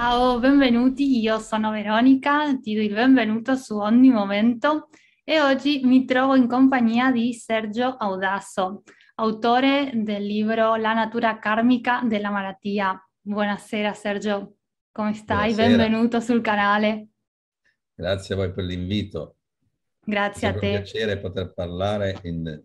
Ciao, benvenuti, io sono Veronica, ti do il benvenuto su Ogni Momento e oggi mi trovo in compagnia di Sergio Audasso, autore del libro La natura karmica della malattia. Buonasera Sergio, come stai? Buonasera. Benvenuto sul canale. Grazie a voi per l'invito. Grazie È a sempre un te. piacere poter parlare in,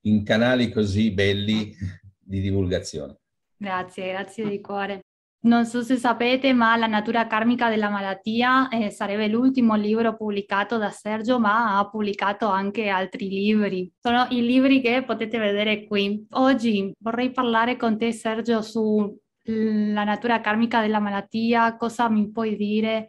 in canali così belli di divulgazione. Grazie, grazie di cuore. Non so se sapete, ma La natura karmica della malattia eh, sarebbe l'ultimo libro pubblicato da Sergio, ma ha pubblicato anche altri libri. Sono i libri che potete vedere qui. Oggi vorrei parlare con te, Sergio, sulla natura karmica della malattia, cosa mi puoi dire?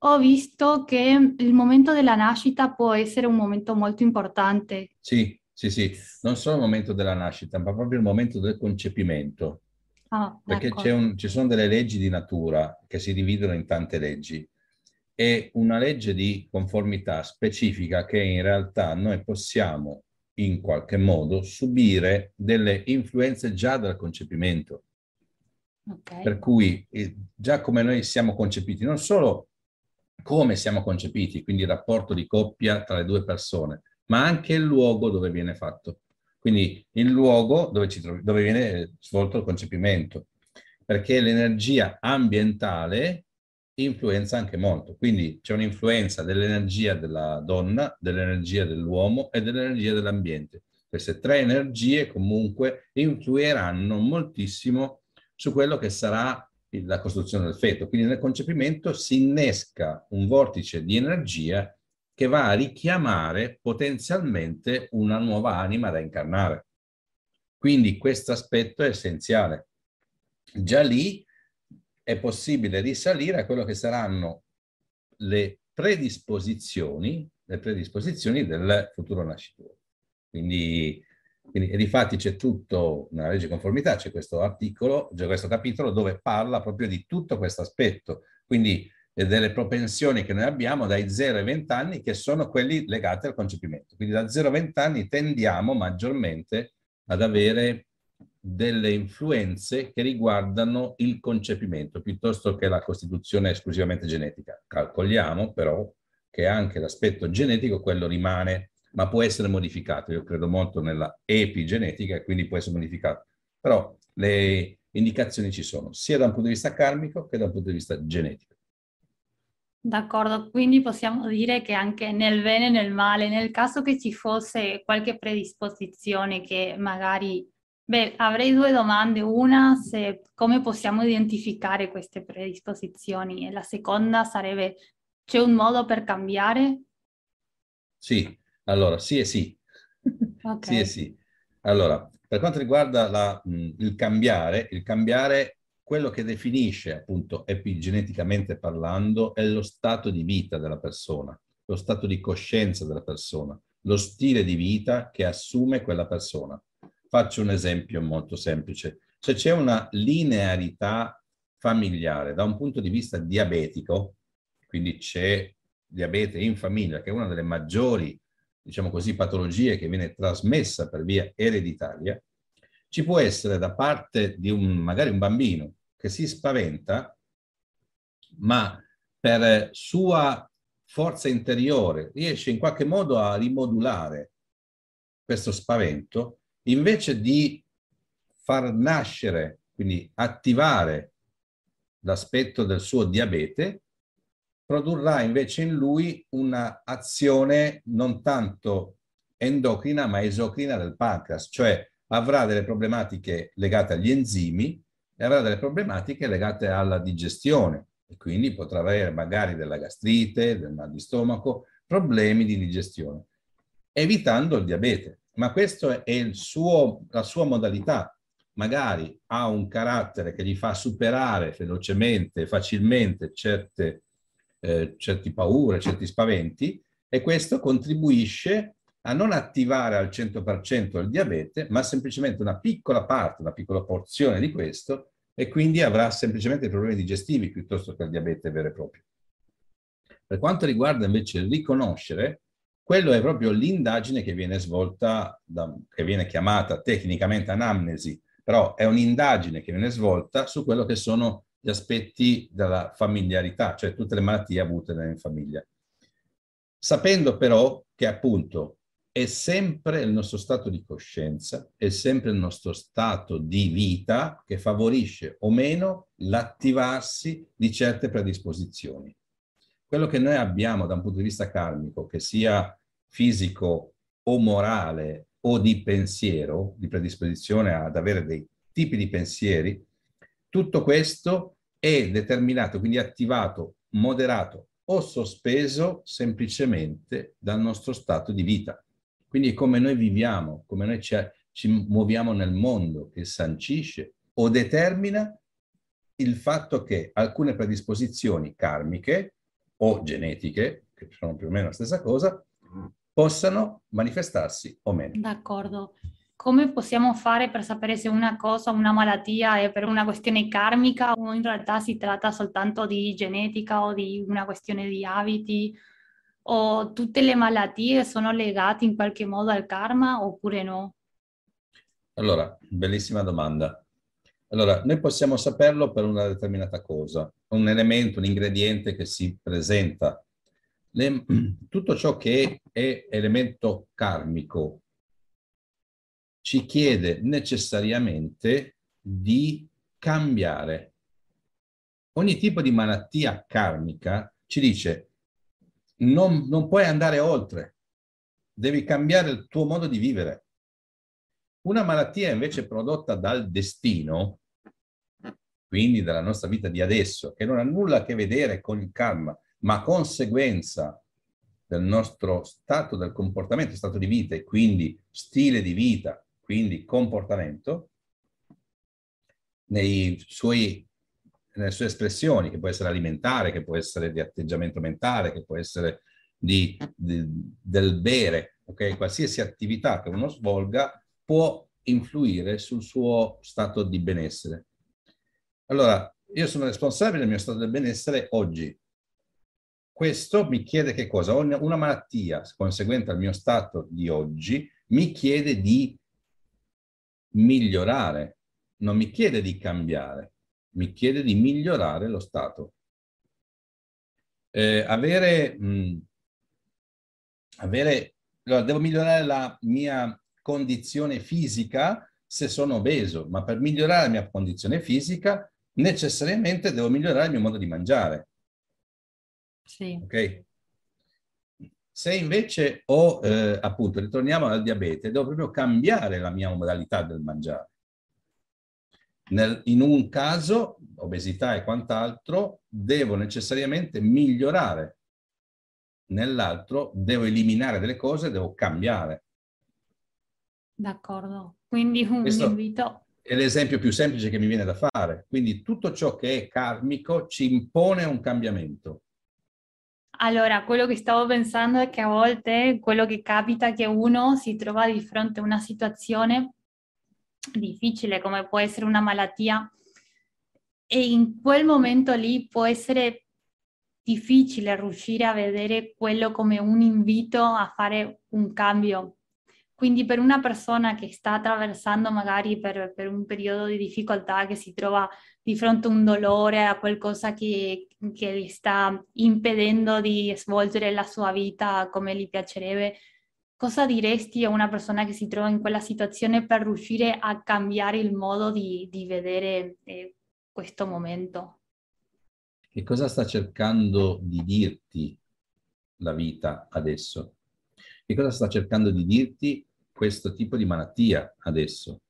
Ho visto che il momento della nascita può essere un momento molto importante. Sì, sì, sì, non solo il momento della nascita, ma proprio il momento del concepimento. Ah, Perché ecco. c'è un- ci sono delle leggi di natura che si dividono in tante leggi e una legge di conformità specifica che in realtà noi possiamo in qualche modo subire delle influenze già dal concepimento. Ok. Per cui eh, già come noi siamo concepiti, non solo come siamo concepiti, quindi il rapporto di coppia tra le due persone, ma anche il luogo dove viene fatto. Quindi il luogo dove, trovi- dove viene svolto il concepimento, perché l'energia ambientale influenza anche molto. Quindi c'è un'influenza dell'energia della donna, dell'energia dell'uomo e dell'energia dell'ambiente. Queste tre energie comunque influiranno moltissimo su quello che sarà la costruzione del feto. Quindi nel concepimento si innesca un vortice di energia che va a richiamare potenzialmente una nuova anima da incarnare. Quindi questo aspetto è essenziale. Già lì è possibile risalire a quello che saranno le predisposizioni, le predisposizioni del futuro nascituro. Quindi, quindi difatti c'è tutto, nella legge di conformità c'è questo articolo, c'è questo capitolo dove parla proprio di tutto questo aspetto, quindi eh, delle propensioni che noi abbiamo dai 0 ai 20 anni che sono quelli legati al concepimento. Quindi da 0 a 20 anni tendiamo maggiormente ad avere delle influenze che riguardano il concepimento piuttosto che la costituzione esclusivamente genetica. Calcoliamo però che anche l'aspetto genetico quello rimane, ma può essere modificato. Io credo molto nella epigenetica e quindi può essere modificato. Però le indicazioni ci sono, sia da un punto di vista karmico che da un punto di vista genetico. D'accordo, quindi possiamo dire che anche nel bene e nel male, nel caso che ci fosse qualche predisposizione che magari, beh, avrei due domande. Una, se come possiamo identificare queste predisposizioni e la seconda sarebbe, c'è un modo per cambiare? Sì, allora sì e sì. Ok. Sì e sì. Allora, per quanto riguarda la, il cambiare, il cambiare, quello che definisce appunto epigeneticamente parlando è lo stato di vita della persona, lo stato di coscienza della persona, lo stile di vita che assume quella persona. Faccio un esempio molto semplice. Se c'è una linearità familiare da un punto di vista diabetico, quindi c'è diabete in famiglia, che è una delle maggiori, diciamo così, patologie che viene trasmessa per via ereditaria, ci può essere da parte di un, magari un bambino che si spaventa, ma per sua forza interiore riesce in qualche modo a rimodulare questo spavento, invece di far nascere, quindi attivare l'aspetto del suo diabete, produrrà invece in lui un'azione non tanto endocrina ma esocrina del pancreas, cioè avrà delle problematiche legate agli enzimi e avrà delle problematiche legate alla digestione e quindi potrà avere magari della gastrite, del mal di stomaco, problemi di digestione, evitando il diabete. Ma questa è il suo, la sua modalità. Magari ha un carattere che gli fa superare velocemente, facilmente certe, eh, certi paure, certi spaventi e questo contribuisce a non attivare al 100% il diabete, ma semplicemente una piccola parte, una piccola porzione di questo e quindi avrà semplicemente problemi digestivi piuttosto che il diabete vero e proprio. Per quanto riguarda invece il riconoscere, quello è proprio l'indagine che viene svolta, da, che viene chiamata tecnicamente anamnesi, però è un'indagine che viene svolta su quello che sono gli aspetti della familiarità, cioè tutte le malattie avute in famiglia. Sapendo però che appunto è sempre il nostro stato di coscienza, è sempre il nostro stato di vita che favorisce o meno l'attivarsi di certe predisposizioni. Quello che noi abbiamo da un punto di vista karmico, che sia fisico o morale o di pensiero, di predisposizione ad avere dei tipi di pensieri, tutto questo è determinato, quindi attivato, moderato o sospeso semplicemente dal nostro stato di vita. Quindi come noi viviamo, come noi ci, ci muoviamo nel mondo che sancisce o determina il fatto che alcune predisposizioni karmiche o genetiche, che sono più o meno la stessa cosa, possano manifestarsi o meno. D'accordo. Come possiamo fare per sapere se una cosa, una malattia è per una questione karmica o in realtà si tratta soltanto di genetica o di una questione di abiti? O tutte le malattie sono legate in qualche modo al karma oppure no? Allora, bellissima domanda. Allora, noi possiamo saperlo per una determinata cosa, un elemento, un ingrediente che si presenta. Le, tutto ciò che è elemento karmico ci chiede necessariamente di cambiare. Ogni tipo di malattia karmica ci dice non, non puoi andare oltre, devi cambiare il tuo modo di vivere. Una malattia invece prodotta dal destino, quindi dalla nostra vita di adesso, che non ha nulla a che vedere con il karma, ma conseguenza del nostro stato del comportamento, stato di vita e quindi stile di vita, quindi comportamento, nei suoi nelle sue espressioni, che può essere alimentare, che può essere di atteggiamento mentale, che può essere di, di, del bere, ok? Qualsiasi attività che uno svolga può influire sul suo stato di benessere. Allora, io sono responsabile del mio stato di benessere oggi. Questo mi chiede che cosa? Una malattia conseguente al mio stato di oggi mi chiede di migliorare, non mi chiede di cambiare mi chiede di migliorare lo stato. Eh, avere, mh, avere, allora, devo migliorare la mia condizione fisica se sono obeso, ma per migliorare la mia condizione fisica necessariamente devo migliorare il mio modo di mangiare. Sì. Ok? Se invece ho, eh, appunto, ritorniamo al diabete, devo proprio cambiare la mia modalità del mangiare. Nel, in un caso, obesità e quant'altro, devo necessariamente migliorare. Nell'altro devo eliminare delle cose, devo cambiare. D'accordo. Quindi un Questo invito... È l'esempio più semplice che mi viene da fare. Quindi tutto ciò che è karmico ci impone un cambiamento. Allora, quello che stavo pensando è che a volte quello che capita è che uno si trova di fronte a una situazione difficile come può essere una malattia e in quel momento lì può essere difficile riuscire a vedere quello come un invito a fare un cambio. Quindi per una persona che sta attraversando magari per, per un periodo di difficoltà, che si trova di fronte a un dolore, a qualcosa che, che gli sta impedendo di svolgere la sua vita come gli piacerebbe, cosa diresti a una persona che si trova in quella situazione per riuscire a cambiare il modo di, di vedere eh, questo momento? Che cosa sta cercando di dirti la vita adesso? Che cosa sta cercando di dirti questo tipo di malattia adesso?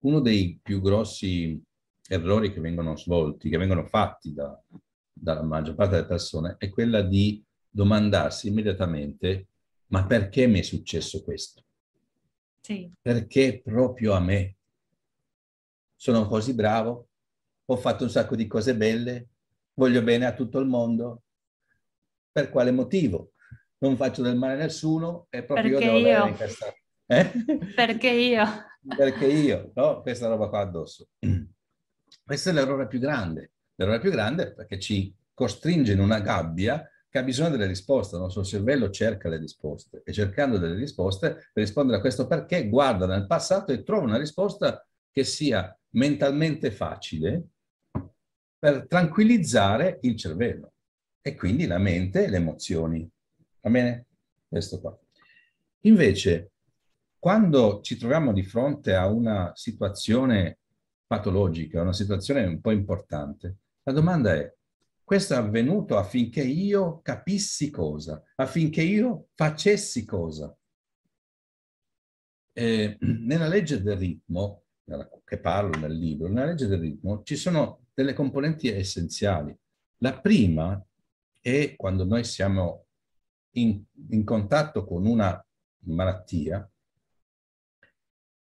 Uno dei più grossi errori che vengono svolti, che vengono fatti da, dalla maggior parte delle persone, è quella di domandarsi immediatamente ma perché mi è successo questo? Sì. Perché proprio a me? Sono così bravo, ho fatto un sacco di cose belle, voglio bene a tutto il mondo. Per quale motivo? Non faccio del male a nessuno e proprio Perché io devo questa... Eh? Perché io? Perché io, no? Questa roba qua addosso. Questo è l'errore più grande. L'errore più grande è perché ci costringe in una gabbia che ha bisogno delle risposte, il nostro cervello cerca le risposte e cercando delle risposte per rispondere a questo perché guarda nel passato e trova una risposta che sia mentalmente facile per tranquillizzare il cervello e quindi la mente e le emozioni. Va bene? Questo qua. Invece, quando ci troviamo di fronte a una situazione patologica, una situazione un po' importante, la domanda è, questo è avvenuto affinché io capissi cosa, affinché io facessi cosa. Eh, nella legge del ritmo, che parlo nel libro, nella legge del ritmo ci sono delle componenti essenziali. La prima è quando noi siamo in, in contatto con una malattia,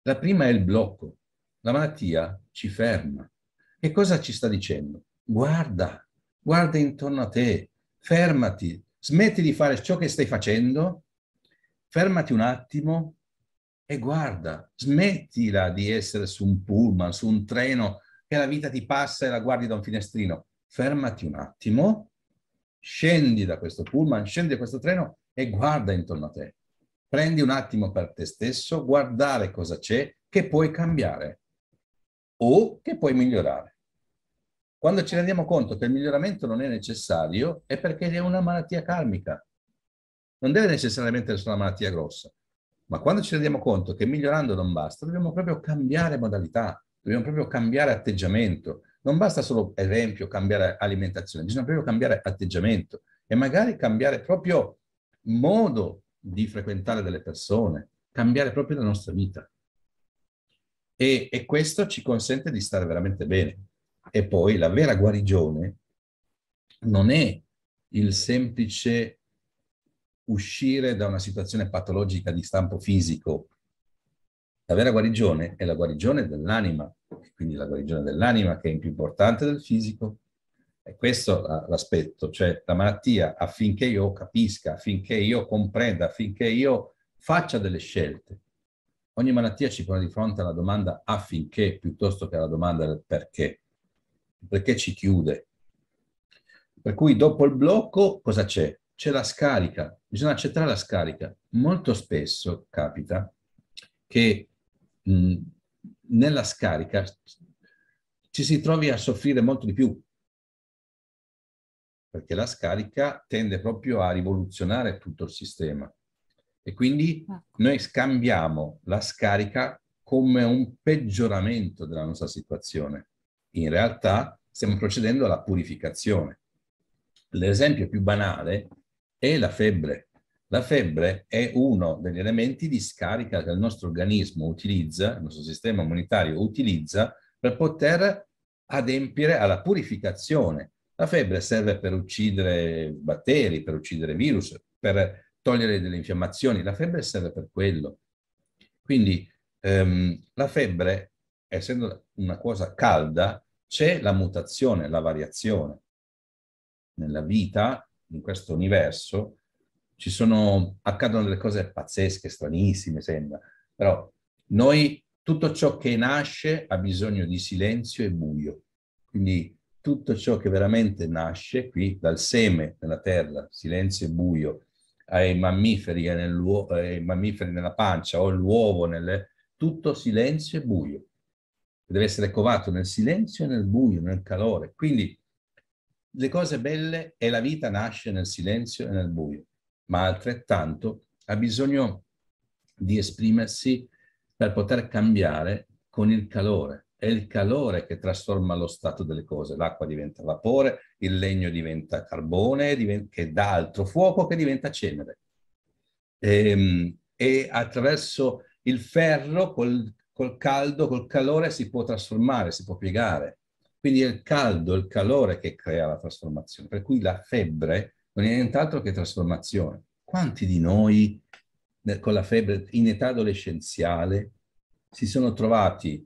la prima è il blocco. La malattia ci ferma. E cosa ci sta dicendo? Guarda, guarda intorno a te, fermati, smetti di fare ciò che stai facendo, fermati un attimo e guarda, smettila di essere su un pullman, su un treno, che la vita ti passa e la guardi da un finestrino. Fermati un attimo, scendi da questo pullman, scendi da questo treno e guarda intorno a te. Prendi un attimo per te stesso, guardare cosa c'è che puoi cambiare o che puoi migliorare. Quando ci rendiamo conto che il miglioramento non è necessario è perché è una malattia karmica. Non deve necessariamente essere una malattia grossa, ma quando ci rendiamo conto che migliorando non basta, dobbiamo proprio cambiare modalità, dobbiamo proprio cambiare atteggiamento. Non basta solo, esempio, cambiare alimentazione, bisogna proprio cambiare atteggiamento e magari cambiare proprio modo di frequentare delle persone, cambiare proprio la nostra vita. E, e questo ci consente di stare veramente bene. E poi la vera guarigione non è il semplice uscire da una situazione patologica di stampo fisico. La vera guarigione è la guarigione dell'anima, quindi la guarigione dell'anima che è più importante del fisico. E questo è l'aspetto, cioè la malattia affinché io capisca, affinché io comprenda, affinché io faccia delle scelte. Ogni malattia ci pone di fronte alla domanda affinché piuttosto che alla domanda del perché perché ci chiude. Per cui dopo il blocco cosa c'è? C'è la scarica, bisogna accettare la scarica. Molto spesso capita che mh, nella scarica ci si trovi a soffrire molto di più, perché la scarica tende proprio a rivoluzionare tutto il sistema. E quindi ecco. noi scambiamo la scarica come un peggioramento della nostra situazione in realtà stiamo procedendo alla purificazione. L'esempio più banale è la febbre. La febbre è uno degli elementi di scarica che il nostro organismo utilizza, il nostro sistema immunitario utilizza per poter adempiere alla purificazione. La febbre serve per uccidere batteri, per uccidere virus, per togliere delle infiammazioni. La febbre serve per quello. Quindi ehm, la febbre, essendo una cosa calda, c'è la mutazione, la variazione. Nella vita, in questo universo, ci sono, accadono delle cose pazzesche, stranissime, sembra, però noi, tutto ciò che nasce ha bisogno di silenzio e buio. Quindi tutto ciò che veramente nasce qui, dal seme nella terra, silenzio e buio, ai mammiferi, ai mammiferi nella pancia o l'uovo, nelle, tutto silenzio e buio deve essere covato nel silenzio e nel buio, nel calore. Quindi le cose belle e la vita nasce nel silenzio e nel buio, ma altrettanto ha bisogno di esprimersi per poter cambiare con il calore. È il calore che trasforma lo stato delle cose. L'acqua diventa vapore, il legno diventa carbone, che dà altro fuoco che diventa cenere. E, ehm, e attraverso il ferro, col col caldo, col calore si può trasformare, si può piegare. Quindi è il caldo, il calore che crea la trasformazione. Per cui la febbre non è nient'altro che trasformazione. Quanti di noi con la febbre in età adolescenziale si sono trovati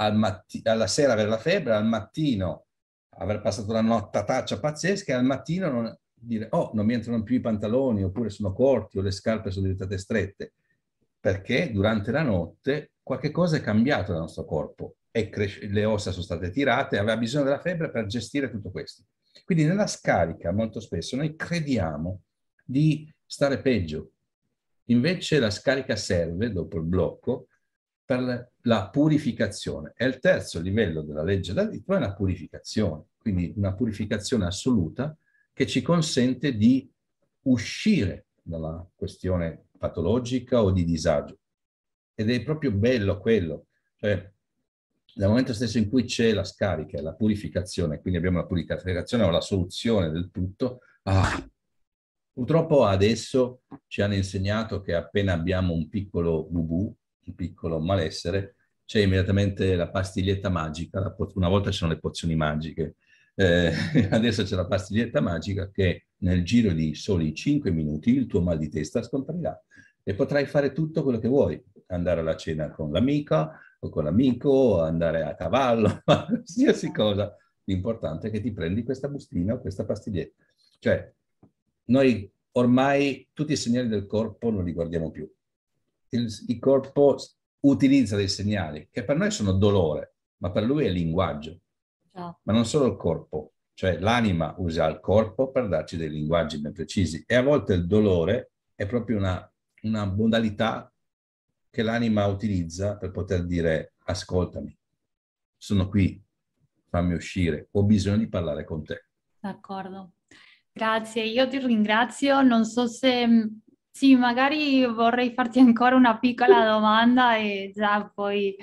al matti- alla sera avere la febbre, al mattino aver passato una nottataccia pazzesca e al mattino non, dire oh non mi entrano più i pantaloni oppure sono corti o le scarpe sono diventate strette perché durante la notte qualche cosa è cambiato nel nostro corpo e le ossa sono state tirate, aveva bisogno della febbre per gestire tutto questo. Quindi nella scarica molto spesso noi crediamo di stare peggio. Invece la scarica serve, dopo il blocco, per la purificazione. E il terzo livello della legge vita è la purificazione, quindi una purificazione assoluta che ci consente di uscire dalla questione patologica o di disagio. Ed è proprio bello quello, cioè nel momento stesso in cui c'è la scarica, la purificazione, quindi abbiamo la purificazione o la soluzione del tutto, ah, purtroppo adesso ci hanno insegnato che appena abbiamo un piccolo bubu, un piccolo malessere, c'è immediatamente la pastiglietta magica, una volta c'erano le pozioni magiche, eh, adesso c'è la pastiglietta magica che nel giro di soli 5 minuti il tuo mal di testa scomparirà e potrai fare tutto quello che vuoi, andare alla cena con l'amica o con l'amico, andare a cavallo, qualsiasi cosa. L'importante è che ti prendi questa bustina o questa pastiglietta. Cioè, noi ormai tutti i segnali del corpo non li guardiamo più. Il, il corpo utilizza dei segnali che per noi sono dolore, ma per lui è linguaggio. Ma non solo il corpo, cioè l'anima usa il corpo per darci dei linguaggi ben precisi e a volte il dolore è proprio una, una modalità che l'anima utilizza per poter dire ascoltami, sono qui, fammi uscire, ho bisogno di parlare con te. D'accordo, grazie, io ti ringrazio, non so se sì, magari vorrei farti ancora una piccola domanda e già poi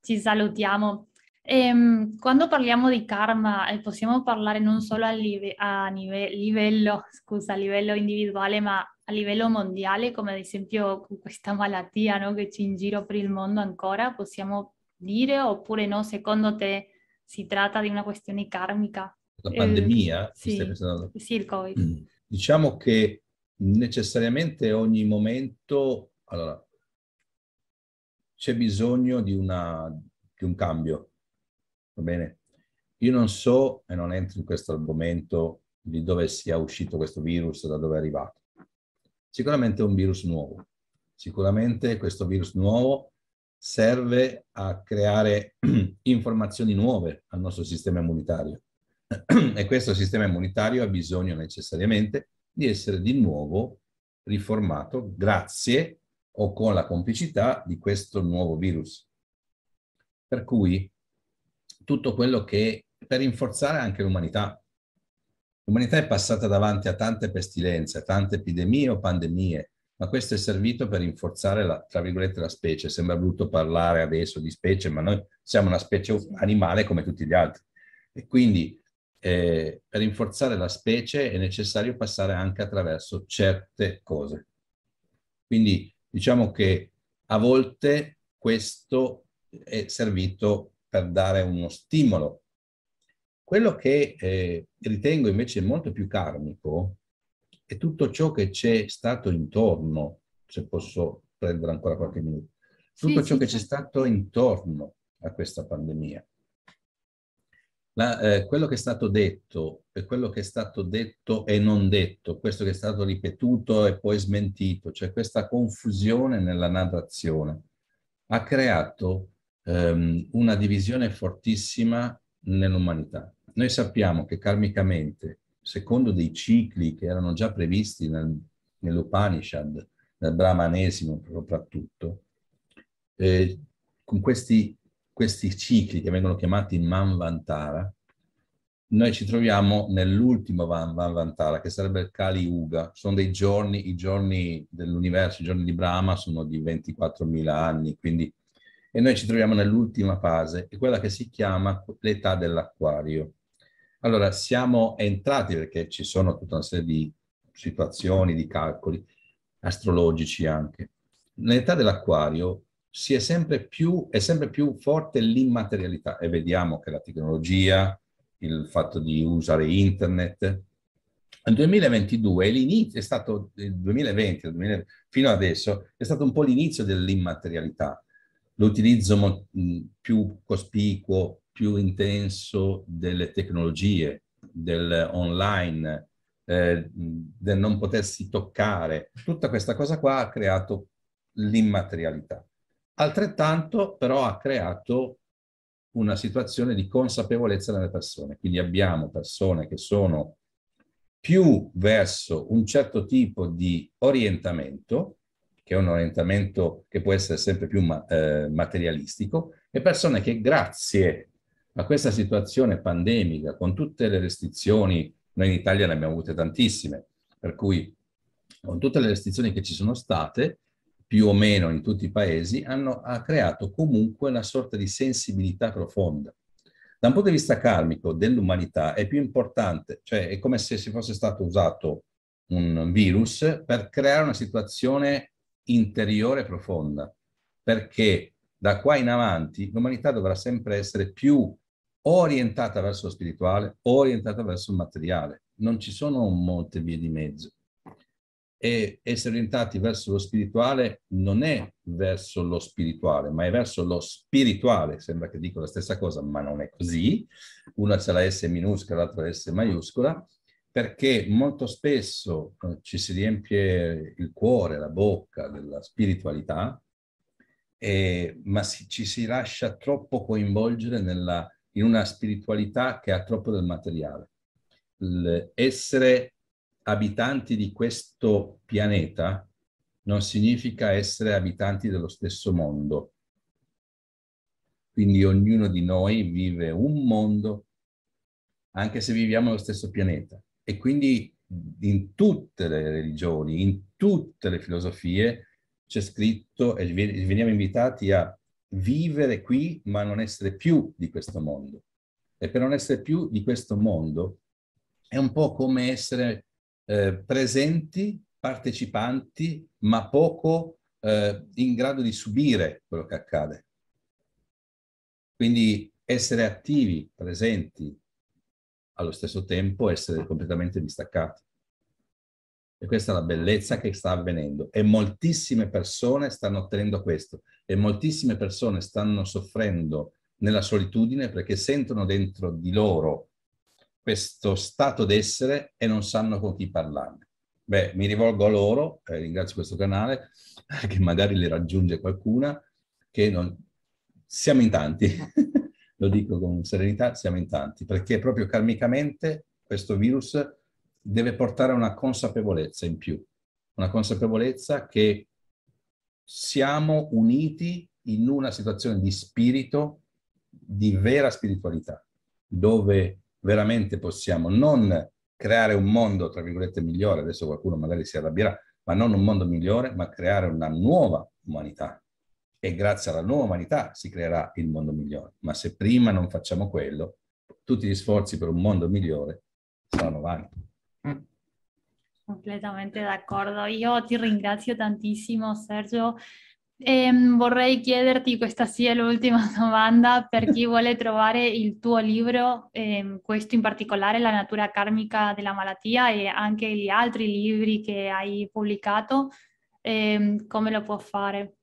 ci salutiamo. Ehm, quando parliamo di karma, eh, possiamo parlare non solo a, live- a nive- livello, scusa, a livello individuale, ma a livello mondiale, come ad esempio con questa malattia no, che c'è in giro per il mondo ancora, possiamo dire oppure no, secondo te si tratta di una questione karmica? La pandemia? Eh, sì, sì, il Covid. Mm. Diciamo che necessariamente ogni momento, allora, c'è bisogno di, una, di un cambio Va bene? Io non so e non entro in questo argomento di dove sia uscito questo virus, da dove è arrivato. Sicuramente è un virus nuovo. Sicuramente questo virus nuovo serve a creare informazioni nuove al nostro sistema immunitario. e questo sistema immunitario ha bisogno necessariamente di essere di nuovo riformato grazie o con la complicità di questo nuovo virus. Per cui tutto quello che per rinforzare anche l'umanità. L'umanità è passata davanti a tante pestilenze, a tante epidemie o pandemie, ma questo è servito per rinforzare, la, tra virgolette, la specie. Sembra brutto parlare adesso di specie, ma noi siamo una specie animale come tutti gli altri. E quindi eh, per rinforzare la specie è necessario passare anche attraverso certe cose. Quindi diciamo che a volte questo è servito per dare uno stimolo. Quello che eh, ritengo invece molto più karmico è tutto ciò che c'è stato intorno, se posso prendere ancora qualche minuto, tutto sì, ciò sì, che c'è stato intorno a questa pandemia. La, eh, quello che è stato detto e quello che è stato detto e non detto, questo che è stato ripetuto e poi smentito, cioè questa confusione nella narrazione, ha creato ehm, una divisione fortissima nell'umanità. Noi sappiamo che karmicamente, secondo dei cicli che erano già previsti nel, nell'Upanishad, nel Brahmanesimo soprattutto, eh, con questi, questi cicli che vengono chiamati Manvantara, noi ci troviamo nell'ultimo Manvantara, che sarebbe il Kali Yuga. Sono dei giorni, i giorni dell'universo, i giorni di Brahma sono di 24.000 anni, quindi e noi ci troviamo nell'ultima fase, è quella che si chiama l'età dell'acquario. Allora, siamo entrati perché ci sono tutta una serie di situazioni, di calcoli, astrologici anche. Nell'età dell'acquario si è sempre più, è sempre più forte l'immaterialità e vediamo che la tecnologia, il fatto di usare internet, nel 2022 l'inizio, è stato il 2020, il 2020 fino adesso, è stato un po' l'inizio dell'immaterialità l'utilizzo più cospicuo, più intenso delle tecnologie, del online, eh, del non potersi toccare. Tutta questa cosa qua ha creato l'immaterialità. Altrettanto però ha creato una situazione di consapevolezza nelle persone. Quindi abbiamo persone che sono più verso un certo tipo di orientamento che è un orientamento che può essere sempre più ma- eh, materialistico, e persone che grazie a questa situazione pandemica, con tutte le restrizioni, noi in Italia ne abbiamo avute tantissime, per cui con tutte le restrizioni che ci sono state, più o meno in tutti i paesi, hanno, ha creato comunque una sorta di sensibilità profonda. Da un punto di vista karmico dell'umanità è più importante, cioè è come se si fosse stato usato un virus per creare una situazione interiore profonda, perché da qua in avanti l'umanità dovrà sempre essere più orientata verso lo spirituale, orientata verso il materiale. Non ci sono molte vie di mezzo. E essere orientati verso lo spirituale non è verso lo spirituale, ma è verso lo spirituale. Sembra che dico la stessa cosa, ma non è così. Una c'è la S minuscola, l'altra la S maiuscola, perché molto spesso eh, ci si riempie il cuore, la bocca della spiritualità, eh, ma si, ci si lascia troppo coinvolgere nella in una spiritualità che ha troppo del materiale. Essere abitanti di questo pianeta non significa essere abitanti dello stesso mondo. Quindi ognuno di noi vive un mondo, anche se viviamo nello stesso pianeta. E quindi in tutte le religioni, in tutte le filosofie, c'è scritto e veniamo invitati a vivere qui ma non essere più di questo mondo. E per non essere più di questo mondo è un po' come essere eh, presenti, partecipanti, ma poco eh, in grado di subire quello che accade. Quindi essere attivi, presenti, allo stesso tempo essere completamente distaccati. E questa è la bellezza che sta avvenendo. E moltissime persone stanno ottenendo questo. E moltissime persone stanno soffrendo nella solitudine perché sentono dentro di loro questo stato d'essere e non sanno con chi parlarne. Beh, mi rivolgo a loro, eh, ringrazio questo canale, che magari le raggiunge qualcuna, che non... siamo in tanti, lo dico con serenità, siamo in tanti, perché proprio karmicamente questo virus deve portare una consapevolezza in più, una consapevolezza che siamo uniti in una situazione di spirito, di vera spiritualità, dove veramente possiamo non creare un mondo, tra virgolette, migliore, adesso qualcuno magari si arrabbierà, ma non un mondo migliore, ma creare una nuova umanità. E grazie alla nuova umanità si creerà il mondo migliore. Ma se prima non facciamo quello, tutti gli sforzi per un mondo migliore saranno vani. Completamente d'accordo. Io ti ringrazio tantissimo, Sergio. E ehm, vorrei chiederti, questa sia l'ultima domanda, per chi vuole trovare il tuo libro, eh, questo in particolare, La natura karmica della malattia e anche gli altri libri che hai pubblicato, eh, come lo può fare?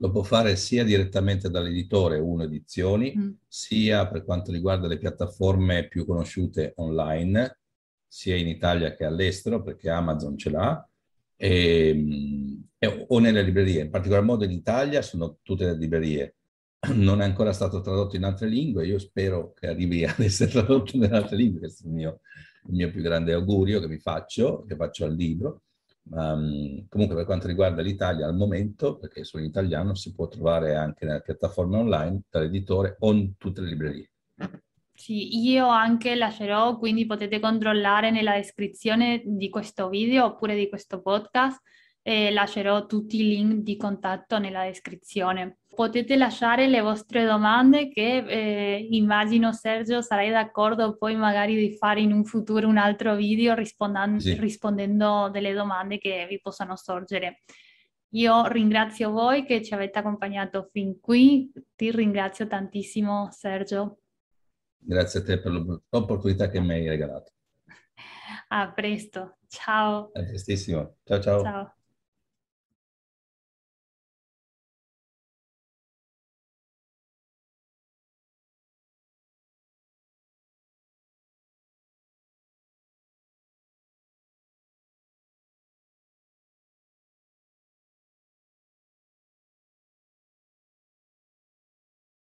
Lo può fare sia direttamente dall'editore Uno Edizioni, mm. sia per quanto riguarda le piattaforme più conosciute online, sia in Italia che all'estero, perché Amazon ce l'ha, e, e, o nelle librerie. In particolar modo in Italia sono tutte le librerie. Non è ancora stato tradotto in altre lingue, io spero che arrivi ad essere tradotto in altre lingue, questo è il mio, il mio più grande augurio che mi faccio, che faccio al libro. Um, comunque per quanto riguarda l'Italia al momento, perché sono in italiano, si può trovare anche nelle piattaforme online dall'editore o in tutte le librerie. Sì, io anche lascerò, quindi potete controllare nella descrizione di questo video oppure di questo podcast, eh, lascerò tutti i link di contatto nella descrizione. Potete lasciare le vostre domande che eh, immagino Sergio sarai d'accordo poi magari di fare in un futuro un altro video sì. rispondendo delle domande che vi possano sorgere. Io ringrazio voi che ci avete accompagnato fin qui, ti ringrazio tantissimo Sergio. Grazie a te per l'opportunità che mi hai regalato. A presto, ciao. A prestissimo. Ciao ciao. Ciao.